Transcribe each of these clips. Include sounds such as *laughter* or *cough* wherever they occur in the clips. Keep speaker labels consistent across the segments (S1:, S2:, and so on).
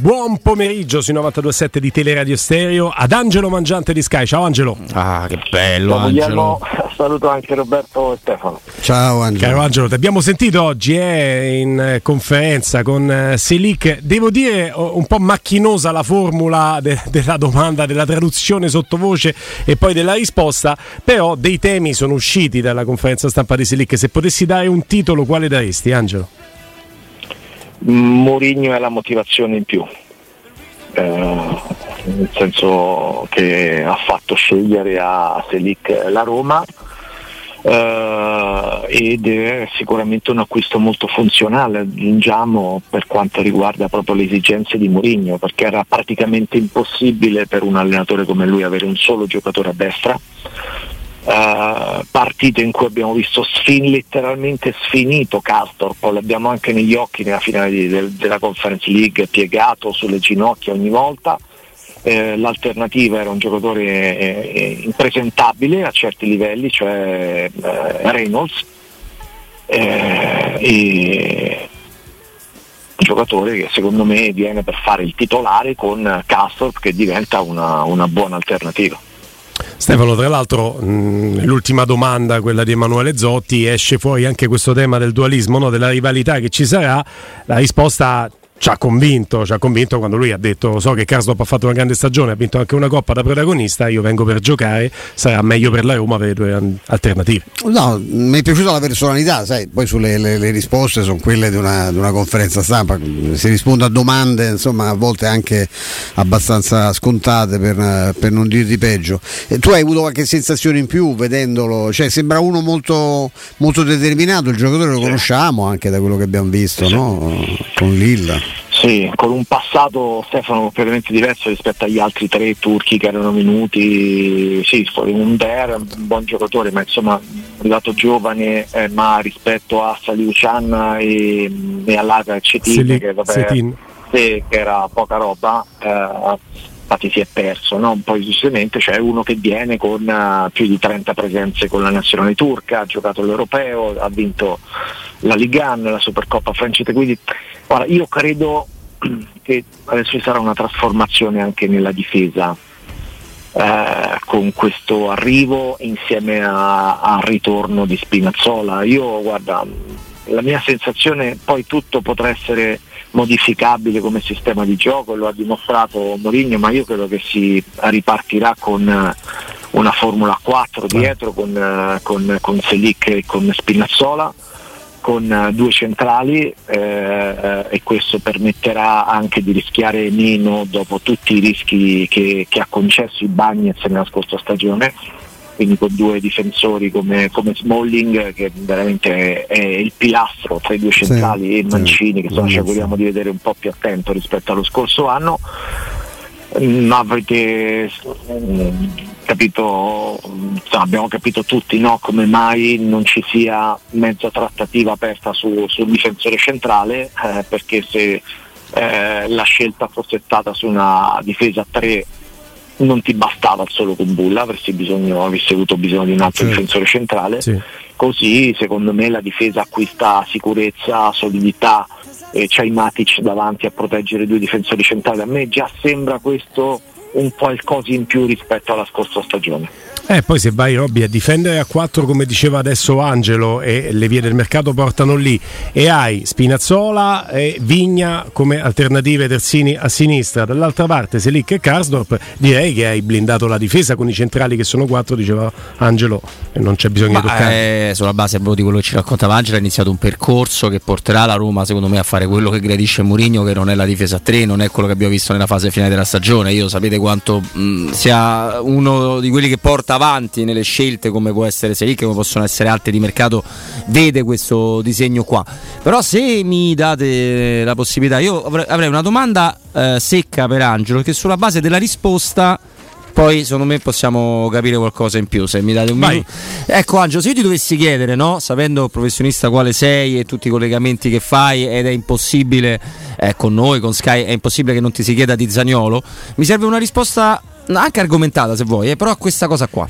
S1: Buon pomeriggio sui 92.7 di Teleradio Stereo ad Angelo Mangiante di Sky. Ciao Angelo.
S2: Ah, che bello
S3: Ciao,
S2: Angelo.
S3: Saluto anche Roberto e Stefano.
S2: Ciao Angelo.
S1: Caro Angelo, ti abbiamo sentito oggi eh, in eh, conferenza con eh, Selic. Devo dire un po' macchinosa la formula de- della domanda, della traduzione sottovoce e poi della risposta, però dei temi sono usciti dalla conferenza stampa di Selic. Se potessi dare un titolo, quale daresti Angelo?
S3: Mourinho è la motivazione in più, eh, nel senso che ha fatto scegliere a Selic la Roma eh, ed è sicuramente un acquisto molto funzionale, aggiungiamo per quanto riguarda proprio le esigenze di Mourinho, perché era praticamente impossibile per un allenatore come lui avere un solo giocatore a destra. Uh, partite in cui abbiamo visto sfin, letteralmente sfinito Castorp, l'abbiamo anche negli occhi nella finale di, del, della Conference League, piegato sulle ginocchia ogni volta. Eh, l'alternativa era un giocatore eh, impresentabile a certi livelli, cioè eh, Reynolds, eh, e un giocatore che secondo me viene per fare il titolare con Castorp che diventa una, una buona alternativa.
S1: Stefano, tra l'altro, mh, l'ultima domanda, quella di Emanuele Zotti, esce fuori anche questo tema del dualismo, no? della rivalità che ci sarà. La risposta ci ha convinto, ci ha convinto quando lui ha detto so che Karsdorp ha fatto una grande stagione, ha vinto anche una coppa da protagonista, io vengo per giocare, sarà meglio per la Roma avere due alternative.
S2: No, mi è piaciuta la personalità, sai, poi sulle le, le risposte sono quelle di una, di una, conferenza stampa, si risponde a domande insomma a volte anche abbastanza scontate per, per non dir di peggio. E tu hai avuto qualche sensazione in più vedendolo, cioè sembra uno molto, molto determinato, il giocatore lo conosciamo anche da quello che abbiamo visto, no? con Lilla.
S3: Sì, con un passato Stefano completamente diverso rispetto agli altri tre turchi che erano venuti, sì, un Der, un buon giocatore, ma insomma arrivato giovane, eh, ma rispetto a Saliucian e, e all'Aga Cetin, che, vabbè, che era poca roba, eh, infatti si è perso no? un po' giustamente, cioè uno che viene con uh, più di 30 presenze con la nazionale turca, ha giocato l'Europeo, ha vinto la Ligan, la Supercoppa francese, quindi guarda, io credo *clears throat* che adesso ci sarà una trasformazione anche nella difesa eh, con questo arrivo insieme al ritorno di Spinazzola. Io guarda, la mia sensazione poi tutto potrà essere modificabile come sistema di gioco, lo ha dimostrato Mourinho, ma io credo che si ripartirà con una Formula 4 dietro con, con, con Selic e con Spinazzola con due centrali eh, e questo permetterà anche di rischiare meno dopo tutti i rischi che, che ha concesso i Bagnets nella scorsa stagione quindi con due difensori come, come Smalling che veramente è, il pilastro tra i due centrali sì, e Mancini sì, che insomma, ci auguriamo di vedere un po' più attento rispetto allo scorso anno ma mm, capito, abbiamo capito tutti no, come mai non ci sia mezza trattativa aperta su, sul difensore centrale eh, perché se eh, la scelta fosse stata su una difesa a 3 non ti bastava solo con Bulla, avresti, bisogno, avresti avuto bisogno di un altro sì. difensore centrale. Sì. Così secondo me la difesa acquista sicurezza, solidità e c'hai Matic davanti a proteggere due difensori centrali. A me già sembra questo un qualcosa in più rispetto alla scorsa stagione.
S1: Eh, poi se vai Robby a difendere a 4 come diceva adesso Angelo e le vie del mercato portano lì e hai Spinazzola e Vigna come alternative terzini a sinistra, dall'altra parte Selic e Karsdorp, direi che hai blindato la difesa con i centrali che sono 4, diceva Angelo, e non c'è bisogno Ma, di toccare.
S4: Eh, sulla base di quello che ci raccontava Angelo è iniziato un percorso che porterà la Roma secondo me a fare quello che gradisce Mourinho che non è la difesa a 3, non è quello che abbiamo visto nella fase finale della stagione. Io sapete quanto mh, sia uno di quelli che porta avanti nelle scelte come può essere Selic, come possono essere altre di mercato, vede questo disegno qua. Però se mi date la possibilità, io avrei una domanda eh, secca per Angelo, che sulla base della risposta poi secondo me possiamo capire qualcosa in più se mi date un Vai. minuto. Ecco Angelo, se io ti dovessi chiedere, no? sapendo professionista quale sei e tutti i collegamenti che fai ed è impossibile eh, con noi, con Sky, è impossibile che non ti si chieda di Zagnolo, mi serve una risposta anche argomentata se vuoi, eh, però a questa cosa qua.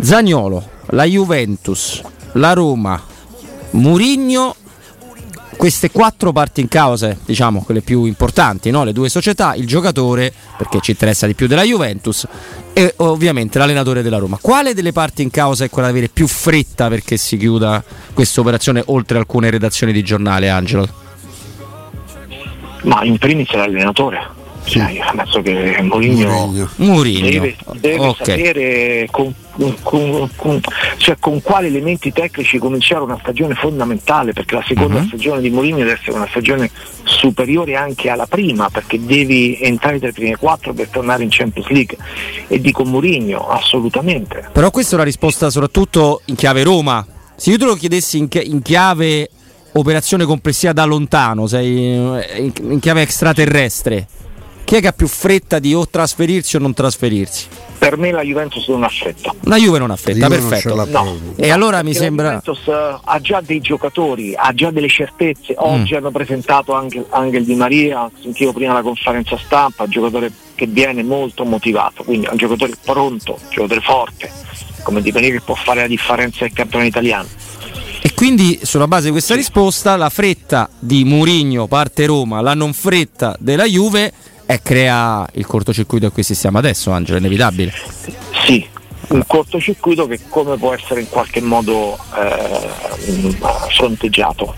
S4: Zagnolo, la Juventus, la Roma, Murigno queste quattro parti in causa, diciamo quelle più importanti, no? le due società, il giocatore, perché ci interessa di più della Juventus, e ovviamente l'allenatore della Roma. Quale delle parti in causa è quella da avere più fretta perché si chiuda questa operazione oltre alcune redazioni di giornale, Angelo?
S3: Ma in primis l'allenatore sì. penso che Mourinho, deve, deve okay. sapere con, con, con, cioè con, quali elementi tecnici cominciare una stagione fondamentale perché la seconda uh-huh. stagione di Mourinho deve essere una stagione superiore anche alla prima perché devi entrare tra i primi quattro per tornare in Champions League e dico Mourinho assolutamente
S4: però questa è una risposta soprattutto in chiave Roma se io te lo chiedessi in, in chiave operazione complessiva da lontano sei in chiave extraterrestre chi è che ha più fretta di o trasferirsi o non trasferirsi?
S3: Per me la Juventus non ha fretta.
S4: La Juve non ha fretta, perfetto. No. E allora mi sembra.
S3: La Juventus uh, ha già dei giocatori, ha già delle certezze. Oggi mm. hanno presentato anche Angel Di Maria, sentivo prima la conferenza stampa, un giocatore che viene molto motivato, quindi un giocatore pronto, un giocatore forte, come Di Maria che può fare la differenza nel campionato italiano.
S4: E quindi sulla base di questa risposta la fretta di Murigno parte Roma, la non fretta della Juve e crea il cortocircuito a cui siamo adesso, Angelo, è inevitabile.
S3: Sì, un cortocircuito che come può essere in qualche modo eh, fronteggiato.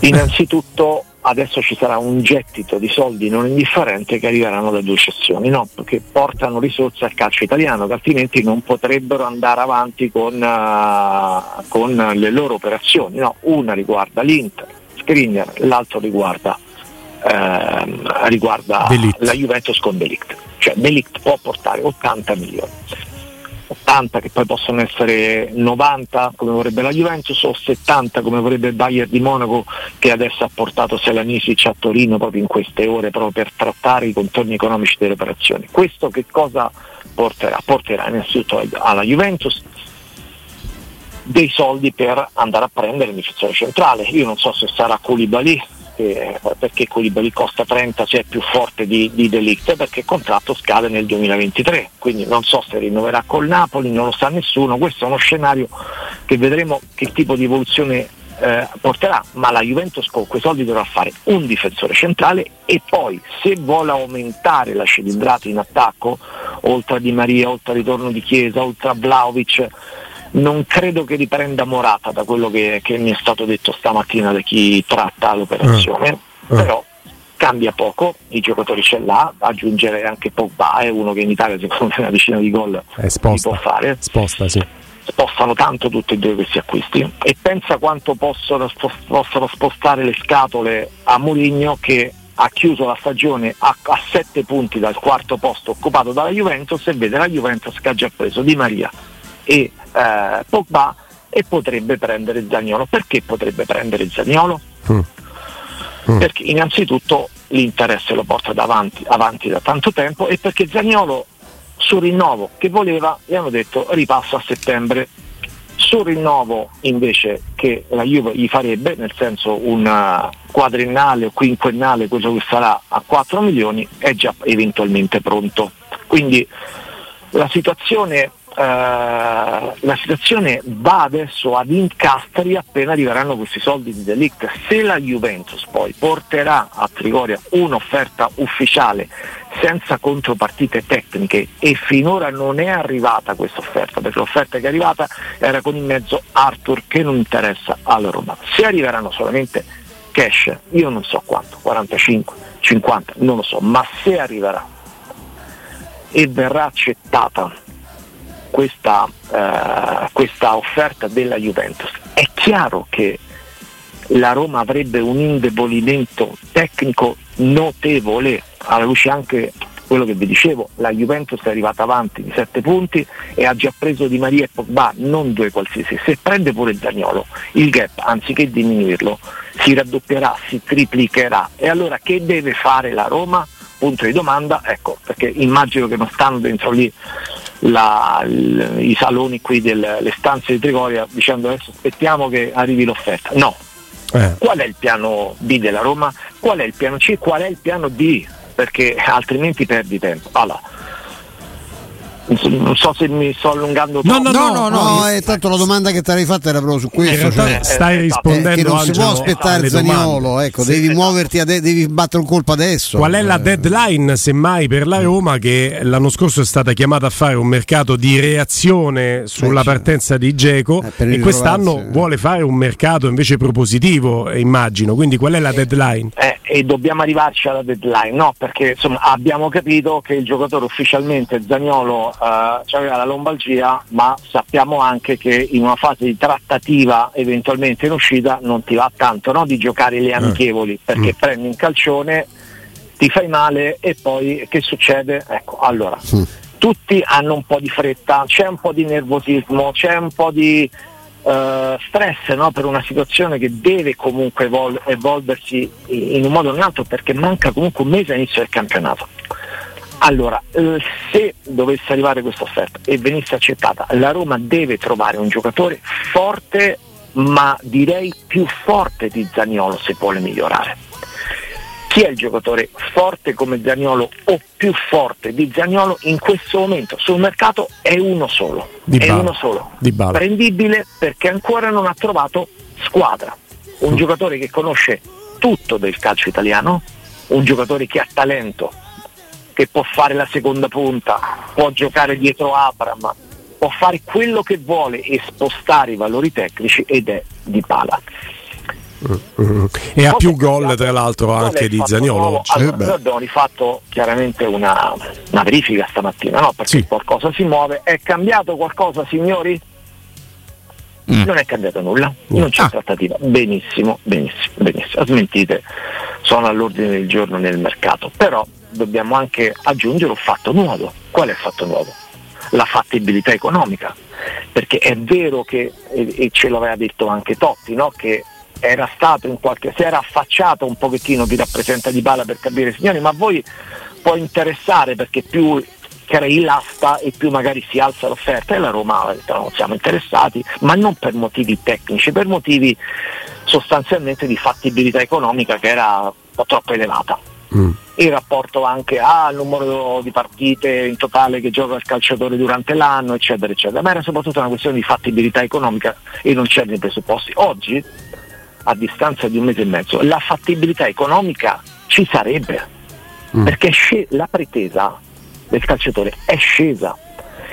S3: Innanzitutto adesso ci sarà un gettito di soldi non indifferente che arriveranno da due cessioni, no? che portano risorse al calcio italiano, che altrimenti non potrebbero andare avanti con, uh, con le loro operazioni. No? Una riguarda l'Inter, Skriniar, l'altro riguarda ehm, riguarda Delict. la Juventus con Delict. Cioè Delict può portare 80 milioni. 80 che poi possono essere 90 come vorrebbe la Juventus o 70 come vorrebbe il Bayern di Monaco che adesso ha portato Selanisic a Torino proprio in queste ore proprio per trattare i contorni economici delle operazioni. Questo che cosa porterà? Porterà innanzitutto alla Juventus dei soldi per andare a prendere il difensore centrale. Io non so se sarà Koulibaly perché, perché Koulibaly costa 30 se è più forte di, di Delict perché il contratto scade nel 2023 quindi non so se rinnoverà col Napoli non lo sa nessuno. Questo è uno scenario che vedremo che tipo di evoluzione eh, porterà ma la Juventus con quei soldi dovrà fare un difensore centrale e poi se vuole aumentare la cilindrata in attacco oltre a Di Maria oltre al ritorno di Chiesa oltre a Vlaovic non credo che riprenda Morata da quello che, che mi è stato detto stamattina da chi tratta l'operazione, uh, uh. però cambia poco, i giocatori ce l'ha, aggiungere anche Pogba è uno che in Italia secondo me una decina di gol
S1: sposta,
S3: può fare.
S1: Sposta, sì.
S3: Spostano tanto tutti e due questi acquisti e pensa quanto possono, possono spostare le scatole a Mourinho che ha chiuso la stagione a, a sette punti dal quarto posto occupato dalla Juventus e vede la Juventus che ha già preso Di Maria e eh, Pogba e potrebbe prendere Zagnolo. Perché potrebbe prendere Zagnolo? Mm. Mm. Perché innanzitutto l'interesse lo porta davanti, avanti da tanto tempo e perché Zagnolo sul rinnovo che voleva gli hanno detto ripassa a settembre. Sul rinnovo invece che la Juve gli farebbe, nel senso un quadriennale o quinquennale, quello che sarà a 4 milioni, è già eventualmente pronto. Quindi la situazione eh, la situazione va adesso ad incastri appena arriveranno questi soldi di Delict. Se la Juventus poi porterà a Trigoria un'offerta ufficiale senza contropartite tecniche e finora non è arrivata questa offerta perché l'offerta che è arrivata era con in mezzo Arthur che non interessa alla Roma. Se arriveranno solamente cash, io non so quanto, 45, 50, non lo so, ma se arriverà e verrà accettata questa, eh, questa offerta della Juventus. È chiaro che la Roma avrebbe un indebolimento tecnico notevole, alla luce anche quello che vi dicevo, la Juventus è arrivata avanti di 7 punti e ha già preso Di Maria e Pogba, non due qualsiasi. Se prende pure Zagnolo, il gap anziché diminuirlo si raddoppierà, si triplicherà. E allora che deve fare la Roma? Punto di domanda, ecco, perché immagino che non stanno dentro lì la, l, i saloni qui delle stanze di Trigoria dicendo adesso aspettiamo che arrivi l'offerta. No. Eh. Qual è il piano B della Roma? Qual è il piano C? Qual è il piano D? Perché altrimenti perdi tempo. Allora, non so se mi sto allungando
S2: no no no, no, no, no è tanto la domanda che ti avevi fatta era proprio su questo cioè,
S1: stai eh, rispondendo
S2: eh, che non si può aspettare Zaniolo ecco, sì, devi esatto. muoverti ade- devi battere un colpo adesso.
S1: Qual è la eh. deadline semmai per la Roma che l'anno scorso è stata chiamata a fare un mercato di reazione sulla partenza di Geco eh, e quest'anno vuole fare un mercato invece propositivo immagino. Quindi qual è la deadline?
S3: Eh, e dobbiamo arrivarci alla deadline no? Perché insomma abbiamo capito che il giocatore ufficialmente Zaniolo eh, aveva la lombalgia, ma sappiamo anche che in una fase di trattativa eventualmente in uscita non ti va tanto no? di giocare le eh. amichevoli, perché mm. prendi un calcione, ti fai male e poi che succede? Ecco, allora, mm. tutti hanno un po' di fretta, c'è un po' di nervosismo, c'è un po' di Uh, stress no? per una situazione che deve comunque evol- evolversi in un modo o in un altro perché manca comunque un mese all'inizio del campionato. Allora, eh, se dovesse arrivare questa offerta e venisse accettata, la Roma deve trovare un giocatore forte, ma direi più forte di Zagnolo se vuole migliorare. Chi è il giocatore forte come Zagnolo o più forte di Zagnolo in questo momento sul mercato è uno solo. Di è uno solo. Prendibile perché ancora non ha trovato squadra. Un mm. giocatore che conosce tutto del calcio italiano, un giocatore che ha talento, che può fare la seconda punta, può giocare dietro Abram, può fare quello che vuole e spostare i valori tecnici ed è di pala.
S1: Mm-hmm. E ha più gol tra l'altro anche di Zagnolo.
S3: Allora, abbiamo rifatto chiaramente una, una verifica stamattina, no? perché sì. qualcosa si muove. È cambiato qualcosa signori? Mm. Non è cambiato nulla, non c'è ah. trattativa. Benissimo, benissimo, benissimo. Smentite, sono all'ordine del giorno nel mercato. Però dobbiamo anche aggiungere un fatto nuovo. Qual è il fatto nuovo? La fattibilità economica. Perché è vero che, e, ce l'aveva detto anche Totti, no? che era stato in qualche, si era affacciato un pochettino chi rappresenta Di Bala per capire signori, ma a voi può interessare perché più crei l'asta e più magari si alza l'offerta e la Roma ha detto non siamo interessati, ma non per motivi tecnici, per motivi sostanzialmente di fattibilità economica che era un po' troppo elevata. Mm. Il rapporto anche al numero di partite in totale che gioca il calciatore durante l'anno, eccetera, eccetera. Ma era soprattutto una questione di fattibilità economica e non c'erano i presupposti. Oggi, a distanza di un mese e mezzo, la fattibilità economica ci sarebbe, mm. perché la pretesa del calciatore è scesa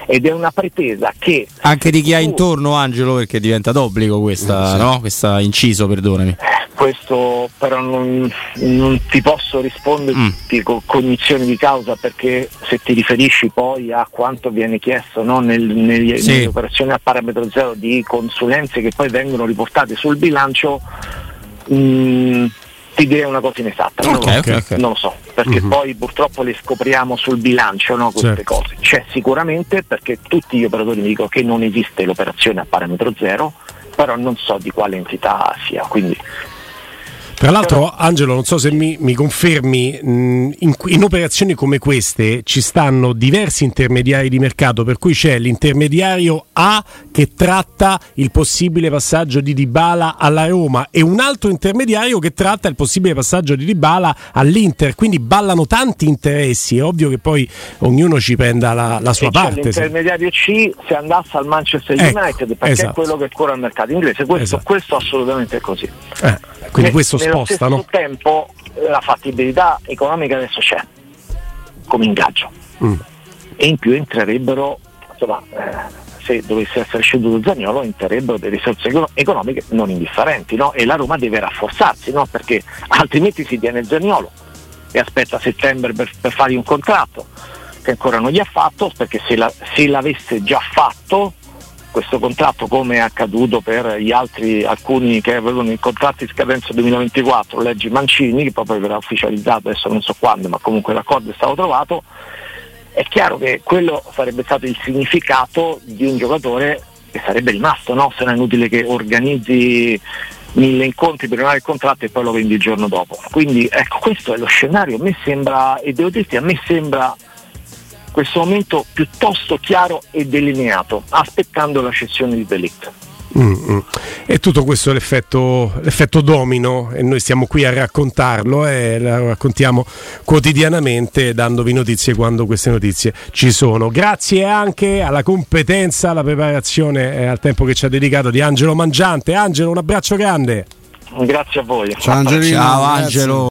S3: ed è una pretesa che
S4: anche di chi ha intorno Angelo perché diventa d'obbligo questa, sì. no? questa inciso perdonami
S3: eh, questo però non, non ti posso rispondere mm. con cognizione di causa perché se ti riferisci poi a quanto viene chiesto no? Nel, negli, sì. nelle operazioni a parametro zero di consulenze che poi vengono riportate sul bilancio mh, mm, ti direi una cosa inesatta, okay, non, lo, okay, okay. non, lo, so, perché mm-hmm. poi purtroppo le scopriamo sul bilancio no, queste certo. cose. C'è sicuramente perché tutti gli operatori mi dicono che non esiste l'operazione a parametro zero, però non so di quale entità sia, quindi
S1: tra l'altro, Angelo, non so se mi, mi confermi, in, in, operazioni come queste ci stanno diversi intermediari di mercato, per cui c'è l'intermediario A che tratta il possibile passaggio di Dybala alla Roma e un altro intermediario che tratta il possibile passaggio di Dybala all'Inter, quindi ballano tanti interessi, è ovvio che poi ognuno ci prenda la, la sua
S3: e
S1: parte.
S3: L'intermediario C se andasse al Manchester ecco, United perché esatto. è quello che cura il mercato inglese, questo, esatto. questo assolutamente è così.
S1: Eh, quindi questo nello spostano.
S3: stesso tempo la fattibilità economica adesso c'è come ingaggio mm. e in più entrerebbero insomma, eh, se dovesse essere sceduto Zagnolo entrerebbero delle risorse economiche non indifferenti no? e la Roma deve rafforzarsi no? perché altrimenti si tiene Zagnolo e aspetta settembre per, per fargli un contratto che ancora non gli ha fatto perché se, la, se l'avesse già fatto questo contratto come è accaduto per gli altri, alcuni che avevano i contratti in scadenza 2024, leggi Mancini, che poi verrà ufficializzato adesso non so quando, ma comunque l'accordo è stato trovato, è chiaro che quello sarebbe stato il significato di un giocatore che sarebbe rimasto, no? se non è inutile che organizzi mille incontri per rinnovare il contratto e poi lo vendi il giorno dopo. Quindi ecco, questo è lo scenario, a me sembra, e devo dirti, a me sembra questo momento piuttosto chiaro e delineato, aspettando la cessione di Delict.
S1: Mm-mm. E tutto questo è l'effetto, l'effetto, domino e noi stiamo qui a raccontarlo e lo raccontiamo quotidianamente dandovi notizie quando queste notizie ci sono. Grazie anche alla competenza, alla preparazione e al tempo che ci ha dedicato di Angelo Mangiante. Angelo, un abbraccio grande.
S3: Grazie a voi.
S2: Ciao.
S4: Ciao Angelo.